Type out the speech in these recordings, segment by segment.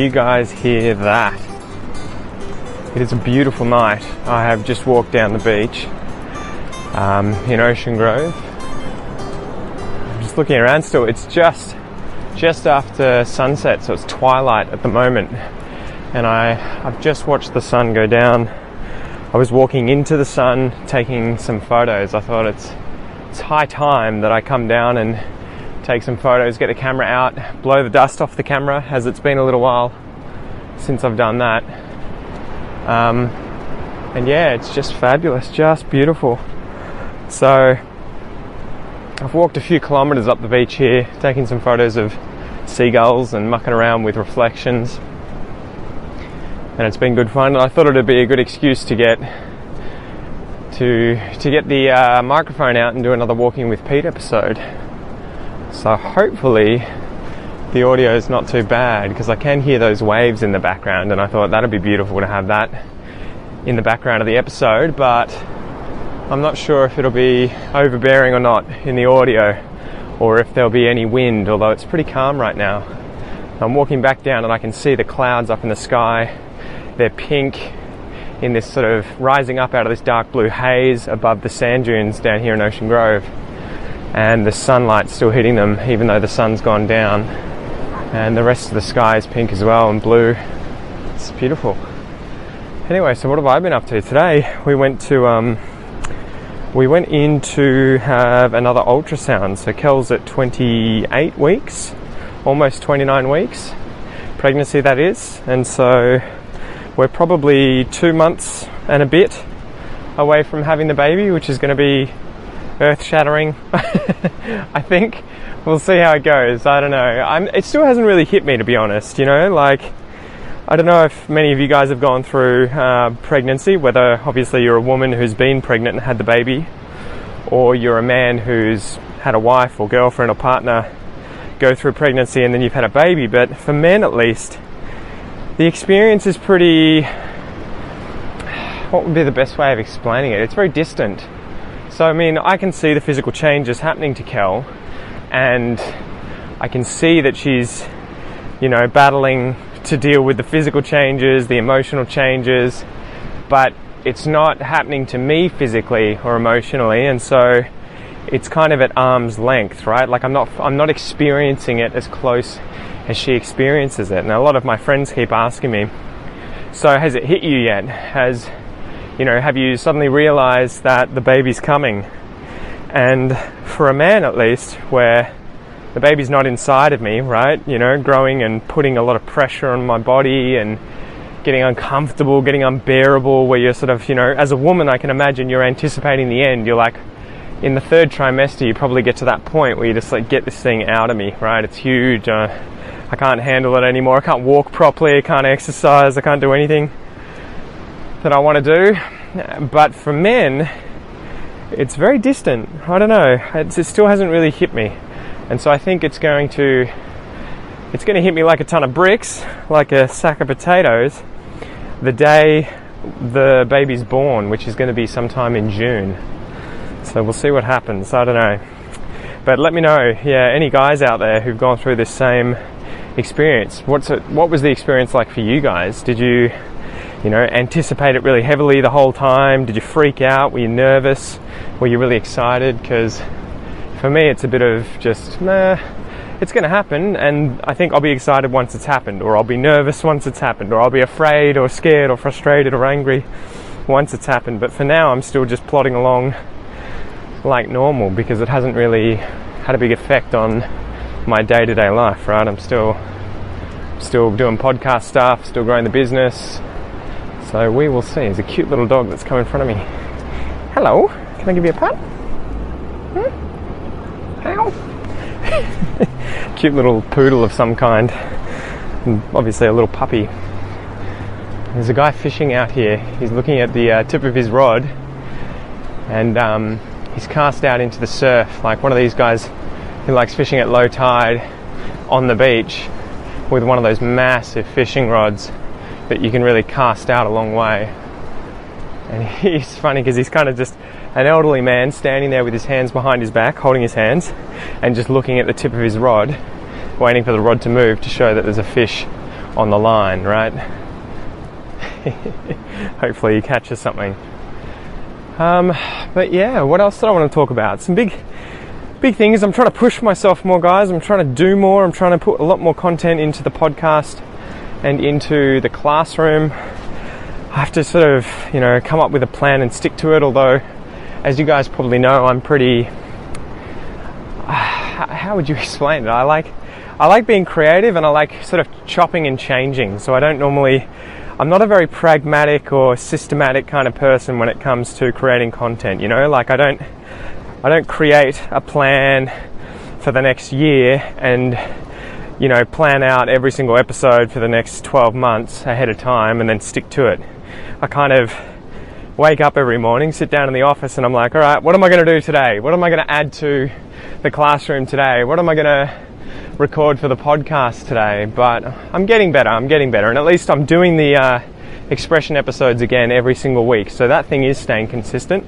You guys hear that? It is a beautiful night. I have just walked down the beach um, in Ocean Grove. I'm just looking around still. It's just just after sunset, so it's twilight at the moment. And I, I've just watched the sun go down. I was walking into the sun, taking some photos. I thought it's it's high time that I come down and take some photos, get the camera out, blow the dust off the camera, as it's been a little while since I've done that. Um, and yeah, it's just fabulous, just beautiful. So I've walked a few kilometres up the beach here, taking some photos of seagulls and mucking around with reflections. And it's been good fun. I thought it'd be a good excuse to get to to get the uh, microphone out and do another Walking with Pete episode. So hopefully the audio is not too bad because I can hear those waves in the background, and I thought that'd be beautiful to have that in the background of the episode. But I'm not sure if it'll be overbearing or not in the audio, or if there'll be any wind. Although it's pretty calm right now. I'm walking back down and I can see the clouds up in the sky. They're pink in this sort of rising up out of this dark blue haze above the sand dunes down here in Ocean Grove. And the sunlight's still hitting them, even though the sun's gone down. And the rest of the sky is pink as well and blue. It's beautiful. Anyway, so what have I been up to today? We went to um, we went in to have another ultrasound. So Kel's at 28 weeks, almost 29 weeks, pregnancy that is, and so we're probably two months and a bit away from having the baby, which is going to be earth shattering. I think we'll see how it goes. I don't know. I'm, it still hasn't really hit me to be honest. You know, like I don't know if many of you guys have gone through uh, pregnancy, whether obviously you're a woman who's been pregnant and had the baby, or you're a man who's had a wife or girlfriend or partner go through pregnancy and then you've had a baby. But for men at least, the experience is pretty. What would be the best way of explaining it? It's very distant. So, I mean, I can see the physical changes happening to Kel, and I can see that she's, you know, battling to deal with the physical changes, the emotional changes, but it's not happening to me physically or emotionally, and so it's kind of at arm's length, right? Like I'm not I'm not experiencing it as close as she experiences it. And a lot of my friends keep asking me, "So has it hit you yet? Has you know, have you suddenly realized that the baby's coming?" And for a man at least, where the baby's not inside of me, right? You know, growing and putting a lot of pressure on my body and getting uncomfortable, getting unbearable, where you're sort of, you know, as a woman, I can imagine you're anticipating the end. You're like, in the third trimester, you probably get to that point where you just like get this thing out of me, right? It's huge. Uh, I can't handle it anymore. I can't walk properly. I can't exercise. I can't do anything that I want to do. But for men, it's very distant. I don't know. It's, it still hasn't really hit me, and so I think it's going to. It's going to hit me like a ton of bricks, like a sack of potatoes, the day the baby's born, which is going to be sometime in June. So we'll see what happens. I don't know. But let me know, yeah, any guys out there who've gone through this same experience. What's it, what was the experience like for you guys? Did you, you know, anticipate it really heavily the whole time? Did you freak out? Were you nervous? Were you really excited? Because for me, it's a bit of just, nah, it's going to happen, and I think I'll be excited once it's happened, or I'll be nervous once it's happened, or I'll be afraid, or scared, or frustrated, or angry once it's happened. But for now, I'm still just plodding along like normal because it hasn't really had a big effect on my day-to-day life right i'm still still doing podcast stuff still growing the business so we will see. There's a cute little dog that's come in front of me. Hello. Can i give you a pat? Hmm? Ow. cute little poodle of some kind. Obviously a little puppy. There's a guy fishing out here. He's looking at the uh, tip of his rod. And um, he's cast out into the surf, like one of these guys who likes fishing at low tide on the beach with one of those massive fishing rods that you can really cast out a long way. And he's funny because he's kind of just an elderly man standing there with his hands behind his back, holding his hands, and just looking at the tip of his rod, waiting for the rod to move to show that there's a fish on the line, right? Hopefully, he catches something. Um, but yeah, what else did I want to talk about? Some big, big things. I'm trying to push myself more, guys. I'm trying to do more. I'm trying to put a lot more content into the podcast and into the classroom. I have to sort of, you know, come up with a plan and stick to it. Although, as you guys probably know, I'm pretty. how would you explain it? I like, I like being creative and I like sort of chopping and changing. So I don't normally I'm not a very pragmatic or systematic kind of person when it comes to creating content. You know, like I don't I don't create a plan for the next year and you know plan out every single episode for the next 12 months ahead of time and then stick to it. I kind of wake up every morning, sit down in the office, and I'm like, all right, what am I going to do today? What am I going to add to the classroom today? What am I going to record for the podcast today, but I'm getting better. I'm getting better, and at least I'm doing the uh, expression episodes again every single week. So that thing is staying consistent.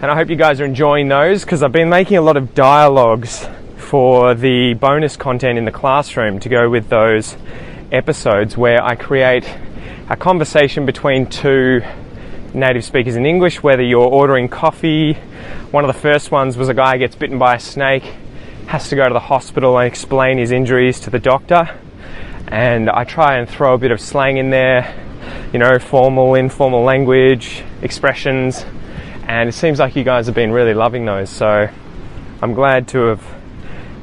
And I hope you guys are enjoying those because I've been making a lot of dialogues for the bonus content in the classroom to go with those episodes where I create a conversation between two native speakers in English, whether you're ordering coffee. One of the first ones was a guy gets bitten by a snake has to go to the hospital and explain his injuries to the doctor. And I try and throw a bit of slang in there, you know, formal, informal language, expressions. And it seems like you guys have been really loving those. So I'm glad to have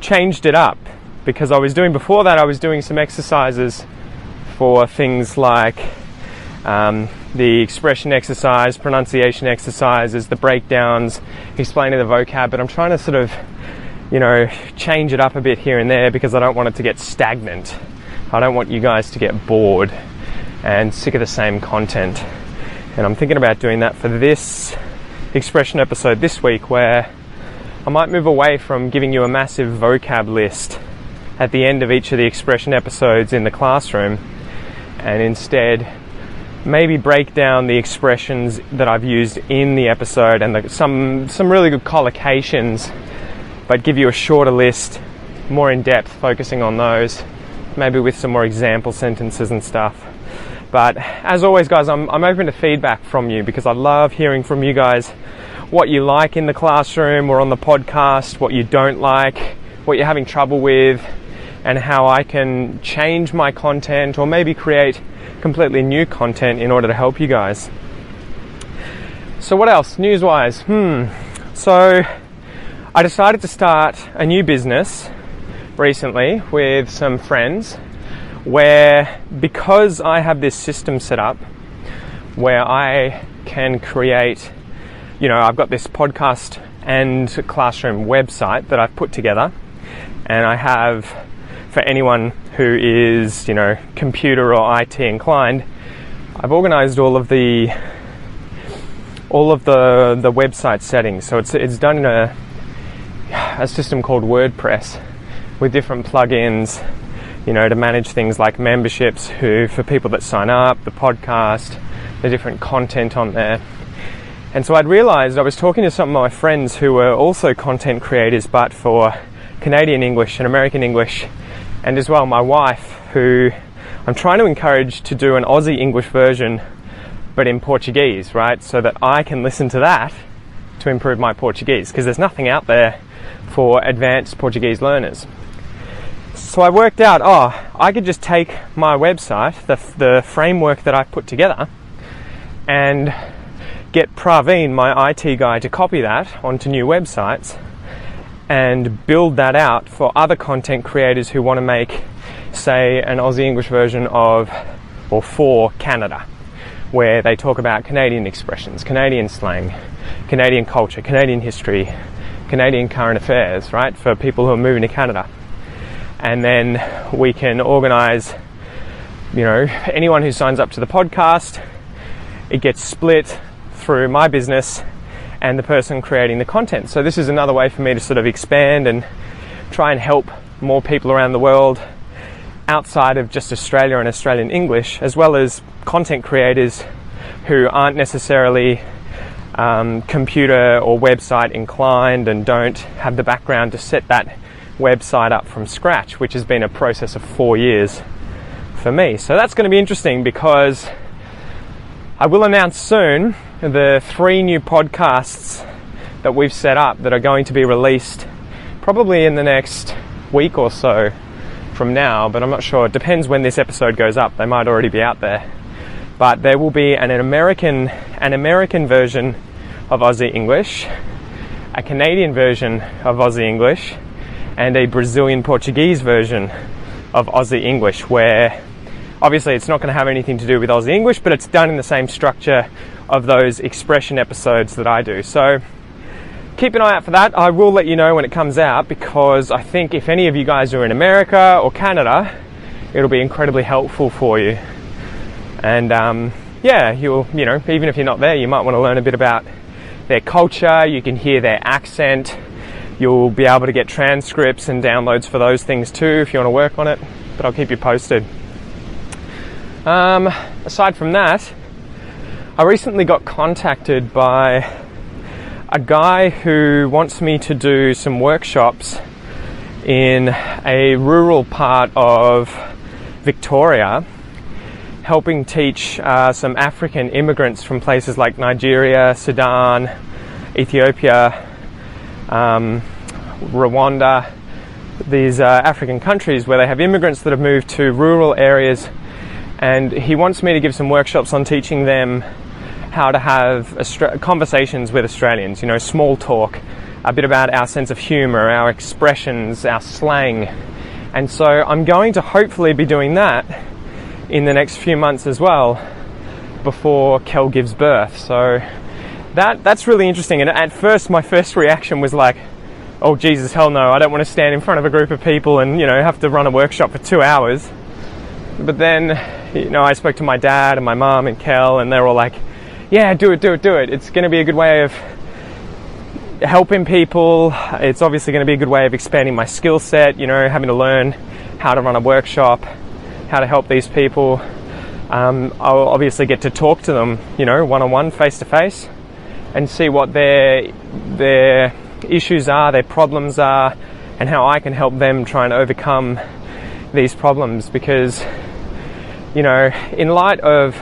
changed it up because I was doing before that, I was doing some exercises for things like um, the expression exercise, pronunciation exercises, the breakdowns, explaining the vocab. But I'm trying to sort of you know, change it up a bit here and there because I don't want it to get stagnant. I don't want you guys to get bored and sick of the same content. And I'm thinking about doing that for this expression episode this week where I might move away from giving you a massive vocab list at the end of each of the expression episodes in the classroom and instead maybe break down the expressions that I've used in the episode and the, some some really good collocations but give you a shorter list, more in depth, focusing on those, maybe with some more example sentences and stuff. But as always, guys, I'm, I'm open to feedback from you because I love hearing from you guys what you like in the classroom or on the podcast, what you don't like, what you're having trouble with, and how I can change my content or maybe create completely new content in order to help you guys. So, what else? News wise, hmm. So, I decided to start a new business recently with some friends where because I have this system set up where I can create, you know, I've got this podcast and classroom website that I've put together and I have for anyone who is, you know, computer or IT inclined, I've organized all of the all of the the website settings. So it's it's done in a a system called WordPress with different plugins, you know, to manage things like memberships, who for people that sign up, the podcast, the different content on there. And so I'd realized I was talking to some of my friends who were also content creators, but for Canadian English and American English, and as well my wife, who I'm trying to encourage to do an Aussie English version, but in Portuguese, right? So that I can listen to that to improve my Portuguese, because there's nothing out there for advanced Portuguese learners. So I worked out, oh, I could just take my website, the, the framework that I put together, and get Praveen, my IT guy, to copy that onto new websites and build that out for other content creators who want to make, say, an Aussie English version of or for Canada, where they talk about Canadian expressions, Canadian slang, Canadian culture, Canadian history, Canadian current affairs, right, for people who are moving to Canada. And then we can organize, you know, anyone who signs up to the podcast, it gets split through my business and the person creating the content. So this is another way for me to sort of expand and try and help more people around the world outside of just Australia and Australian English, as well as content creators who aren't necessarily um, computer or website inclined and don't have the background to set that website up from scratch, which has been a process of four years. for me. So that's going to be interesting because I will announce soon the three new podcasts that we've set up that are going to be released probably in the next week or so from now, but I'm not sure. It depends when this episode goes up. They might already be out there. But there will be an, American an American version of Aussie English, a Canadian version of Aussie English, and a Brazilian Portuguese version of Aussie English where obviously it's not going to have anything to do with Aussie English, but it's done in the same structure of those expression episodes that I do. So keep an eye out for that. I will let you know when it comes out because I think if any of you guys are in America or Canada, it'll be incredibly helpful for you. And um, yeah, you'll, you know, even if you're not there, you might want to learn a bit about their culture. You can hear their accent. You'll be able to get transcripts and downloads for those things too if you want to work on it. But I'll keep you posted. Um, aside from that, I recently got contacted by a guy who wants me to do some workshops in a rural part of Victoria, helping teach uh, some African immigrants from places like Nigeria, Sudan, Ethiopia, um, Rwanda, these uh, African countries where they have immigrants that have moved to rural areas. And he wants me to give some workshops on teaching them how to have conversations with Australians, you know, small talk, a bit about our sense of humour, our expressions, our slang. And so I'm going to hopefully be doing that in the next few months as well before Kel gives birth. So that that's really interesting. And at first my first reaction was like, oh Jesus, hell no, I don't want to stand in front of a group of people and, you know, have to run a workshop for two hours. But then, you know, I spoke to my dad and my mom and Kel and they're all like, yeah, do it, do it, do it. It's going to be a good way of helping people. It's obviously going to be a good way of expanding my skill set, you know, having to learn how to run a workshop, how to help these people. Um, I'll obviously get to talk to them, you know, one on one, face to face, and see what their their issues are, their problems are, and how I can help them try and overcome these problems. Because, you know, in light of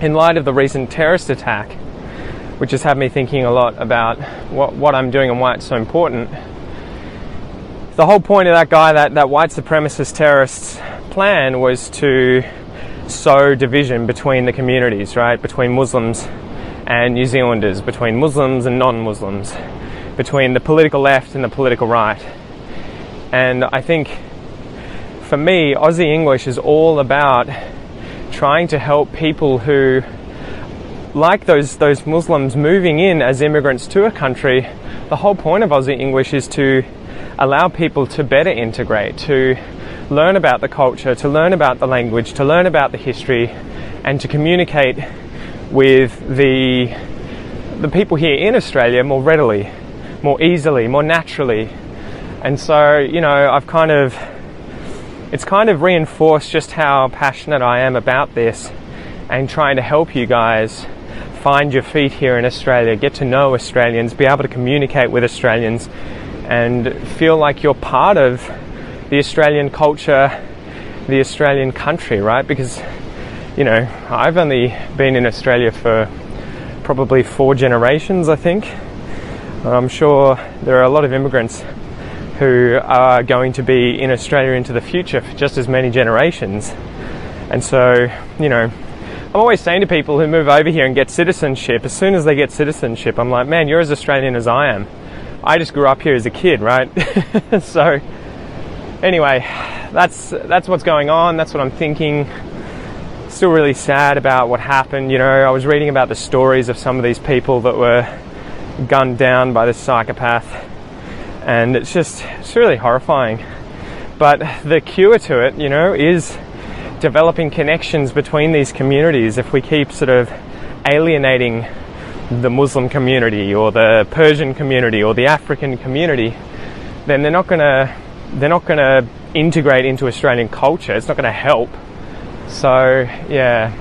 in light of the recent terrorist attack, which has had me thinking a lot about what, what I'm doing and why it's so important. The whole point of that guy, that, that white supremacist terrorist's plan was to sow division between the communities, right? Between Muslims and New Zealanders, between Muslims and non Muslims, between the political left and the political right. And I think for me, Aussie English is all about trying to help people who, like those, those Muslims moving in as immigrants to a country, the whole point of Aussie English is to allow people to better integrate, to learn about the culture, to learn about the language, to learn about the history, and to communicate with the, the people here in Australia more readily, more easily, more naturally. And so, you know, I've kind of it's kind of reinforced just how passionate I am about this and trying to help you guys find your feet here in Australia, get to know Australians, be able to communicate with Australians, and feel like you're part of the Australian culture, the Australian country, right? Because, you know, I've only been in Australia for probably four generations, I think. I'm sure there are a lot of immigrants who are going to be in Australia into the future for just as many generations. And so, you know, I'm always saying to people who move over here and get citizenship, as soon as they get citizenship, I'm like, man, you're as Australian as I am. I just grew up here as a kid, right? so, anyway, that's that's what's going on. That's what I'm thinking. Still really sad about what happened. You know, I was reading about the stories of some of these people that were gunned down by this psychopath and it's just it's really horrifying. But the cure to it, you know, is developing connections between these communities. If we keep sort of alienating the Muslim community or the Persian community or the African community, then they're not gonna they're not gonna integrate into Australian culture. It's not gonna help. So yeah,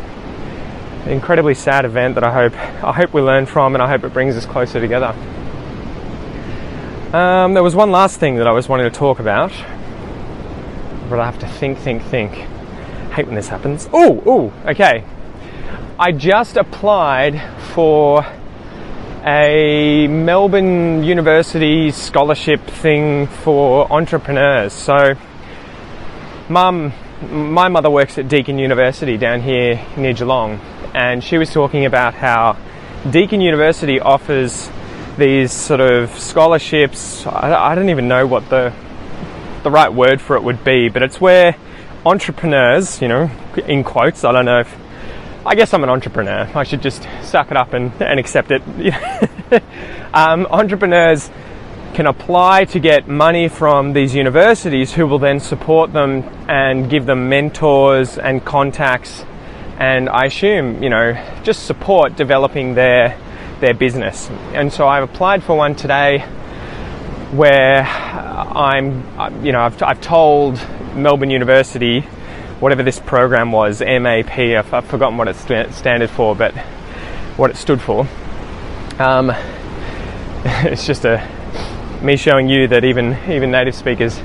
incredibly sad event that I hope I hope we learn from and I hope it brings us closer together. Um, there was one last thing that I was wanting to talk about, but I have to think, think, think. hate when this happens. Oh, oh, okay. I just applied for a Melbourne University scholarship thing for entrepreneurs. So, mum, my mother works at Deakin University down here near Geelong, and she was talking about how Deakin University offers these sort of scholarships. I, I don't even know what the the right word for it would be, but it's where entrepreneurs, you know, in quotes, I don't know if I guess I'm an entrepreneur. I should just suck it up and, and accept it. um, entrepreneurs can apply to get money from these universities who will then support them and give them mentors and contacts and I assume, you know, just support developing their their business. And so I've applied for one today where I'm, you know, I've, I've told Melbourne University whatever this program was, MAP, I've, I've forgotten what it st- standed for, but what it stood for. Um, it's just a me showing you that even even native speakers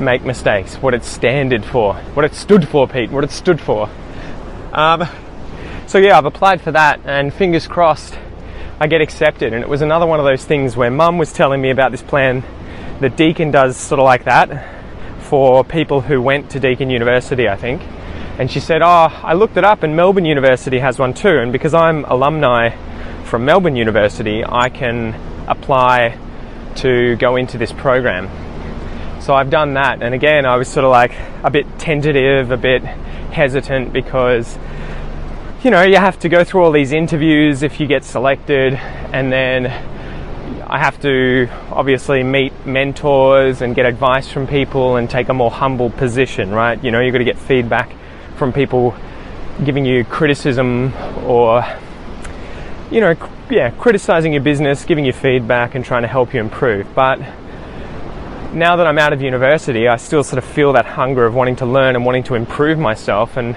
make mistakes. What it standed for, what it stood for, Pete, what it stood for. Um, so yeah, I've applied for that, and fingers crossed, I get accepted. And it was another one of those things where Mum was telling me about this plan that Deakin does, sort of like that for people who went to Deakin University, I think. And she said, Oh, I looked it up and Melbourne University has one too. And because I'm alumni from Melbourne University, I can apply to go into this program. So I've done that. And again, I was sort of like a bit tentative, a bit hesitant because, you know, you have to go through all these interviews if you get selected. And then I have to obviously meet mentors and get advice from people and take a more humble position, right? You know, you've got to get feedback from people giving you criticism or, you know, yeah, criticizing your business, giving you feedback and trying to help you improve. But now that I'm out of university, I still sort of feel that hunger of wanting to learn and wanting to improve myself. And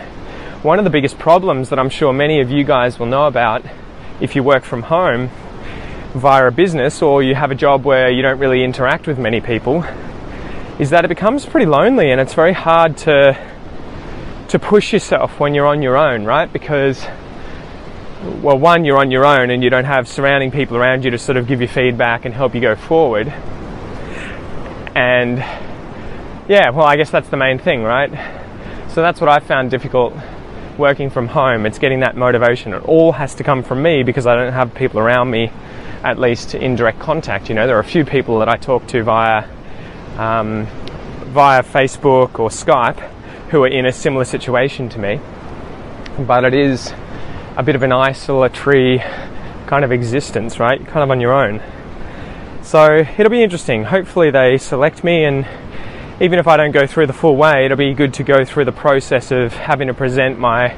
one of the biggest problems that I'm sure many of you guys will know about if you work from home via a business or you have a job where you don't really interact with many people is that it becomes pretty lonely and it's very hard to to push yourself when you're on your own, right? Because well, one, you're on your own and you don't have surrounding people around you to sort of give you feedback and help you go forward. And yeah, well, I guess that's the main thing, right? So that's what I found difficult working from home. It's getting that motivation. It all has to come from me because I don't have people around me at least in direct contact. You know, there are a few people that I talk to via um, via Facebook or Skype who are in a similar situation to me, but it is a bit of an isolatory kind of existence, right? You're kind of on your own. So it'll be interesting. Hopefully, they select me, and even if I don't go through the full way, it'll be good to go through the process of having to present my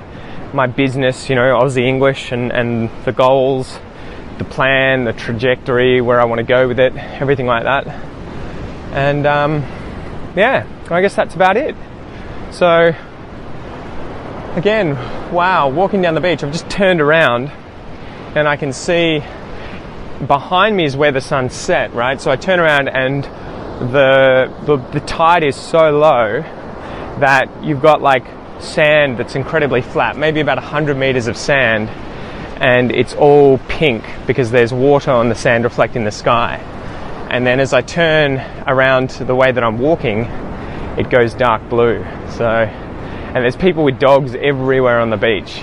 my business, you know, Aussie English and, and the goals the plan, the trajectory, where I want to go with it, everything like that. And um, yeah, I guess that's about it. So, again, wow, walking down the beach, I've just turned around and I can see behind me is where the sun set, right? So I turn around and the, the, the tide is so low that you've got like sand that's incredibly flat, maybe about 100 meters of sand and it's all pink because there's water on the sand reflecting the sky. And then as I turn around to the way that I'm walking, it goes dark blue. So, and there's people with dogs everywhere on the beach.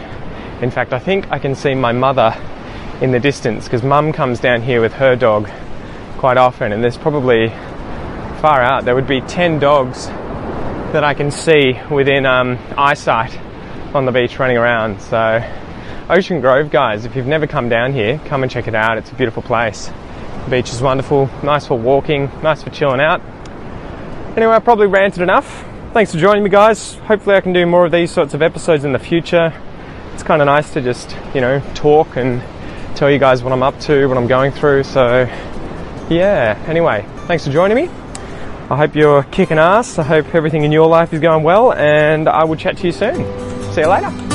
In fact, I think I can see my mother in the distance because mum comes down here with her dog quite often, and there's probably far out, there would be 10 dogs that I can see within um, eyesight on the beach running around. So, Ocean Grove, guys, if you've never come down here, come and check it out. It's a beautiful place. The beach is wonderful, nice for walking, nice for chilling out. Anyway, I probably ranted enough. Thanks for joining me, guys. Hopefully, I can do more of these sorts of episodes in the future. It's kind of nice to just, you know, talk and tell you guys what I'm up to, what I'm going through. So, yeah, anyway, thanks for joining me. I hope you're kicking ass. I hope everything in your life is going well, and I will chat to you soon. See you later.